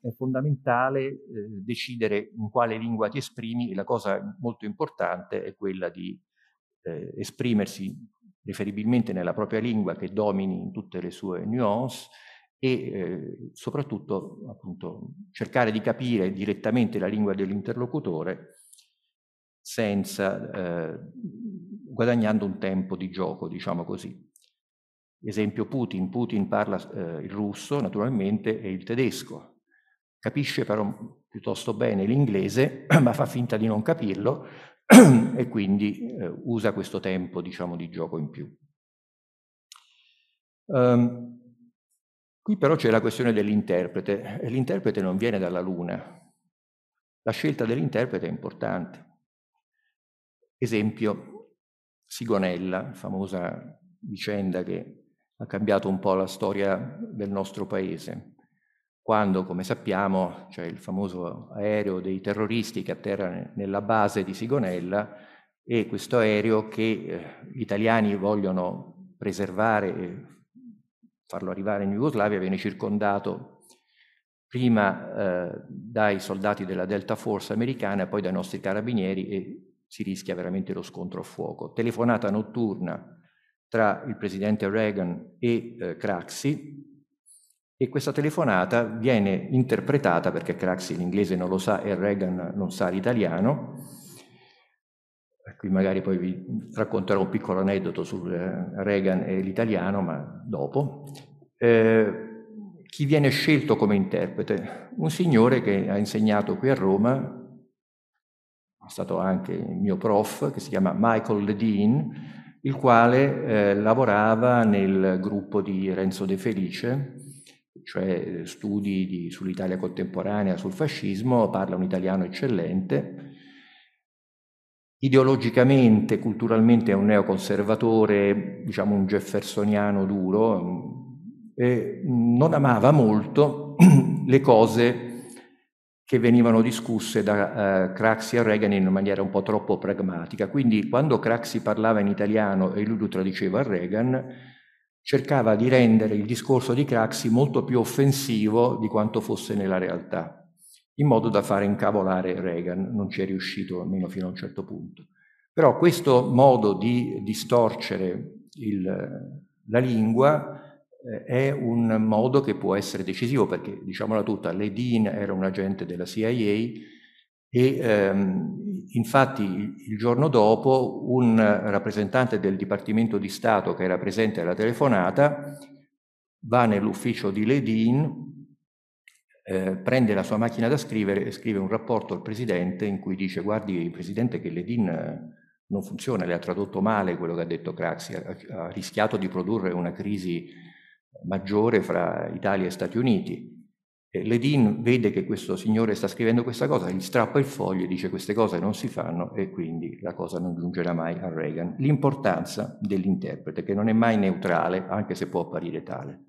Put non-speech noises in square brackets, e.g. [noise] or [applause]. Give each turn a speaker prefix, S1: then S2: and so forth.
S1: è fondamentale eh, decidere in quale lingua ti esprimi e la cosa molto importante è quella di eh, esprimersi preferibilmente nella propria lingua che domini in tutte le sue nuance e eh, soprattutto appunto cercare di capire direttamente la lingua dell'interlocutore senza eh, guadagnando un tempo di gioco, diciamo così. Esempio Putin, Putin parla eh, il russo naturalmente e il tedesco, capisce però piuttosto bene l'inglese, [clears throat] ma fa finta di non capirlo [clears throat] e quindi eh, usa questo tempo, diciamo, di gioco in più. Um, Qui però c'è la questione dell'interprete. L'interprete non viene dalla Luna. La scelta dell'interprete è importante. Esempio, Sigonella, famosa vicenda che ha cambiato un po' la storia del nostro paese, quando, come sappiamo, c'è il famoso aereo dei terroristi che atterra nella base di Sigonella e questo aereo che eh, gli italiani vogliono preservare farlo arrivare in Jugoslavia, viene circondato prima eh, dai soldati della Delta Force americana e poi dai nostri carabinieri e si rischia veramente lo scontro a fuoco. Telefonata notturna tra il presidente Reagan e eh, Craxi e questa telefonata viene interpretata, perché Craxi l'inglese non lo sa e Reagan non sa l'italiano, qui magari poi vi racconterò un piccolo aneddoto su eh, Reagan e l'italiano, ma dopo. Eh, chi viene scelto come interprete? Un signore che ha insegnato qui a Roma, è stato anche il mio prof, che si chiama Michael Ledeen, il quale eh, lavorava nel gruppo di Renzo De Felice, cioè studi di, sull'Italia contemporanea, sul fascismo, parla un italiano eccellente, Ideologicamente, culturalmente è un neoconservatore, diciamo un jeffersoniano duro, non amava molto [clears throat] le cose che venivano discusse da uh, Craxi a Reagan in maniera un po' troppo pragmatica. Quindi quando Craxi parlava in italiano e lui lo traduceva a Reagan, cercava di rendere il discorso di Craxi molto più offensivo di quanto fosse nella realtà in modo da fare incavolare Reagan. Non ci è riuscito, almeno fino a un certo punto. Però questo modo di distorcere il, la lingua eh, è un modo che può essere decisivo, perché, diciamola tutta, Ledin era un agente della CIA e ehm, infatti il giorno dopo un rappresentante del Dipartimento di Stato che era presente alla telefonata va nell'ufficio di Ledin eh, prende la sua macchina da scrivere e scrive un rapporto al presidente in cui dice guardi presidente che l'EDIN eh, non funziona, le ha tradotto male quello che ha detto Craxi, ha, ha rischiato di produrre una crisi maggiore fra Italia e Stati Uniti. Ledin vede che questo signore sta scrivendo questa cosa, gli strappa il foglio e dice queste cose non si fanno e quindi la cosa non giungerà mai a Reagan. L'importanza dell'interprete, che non è mai neutrale, anche se può apparire tale.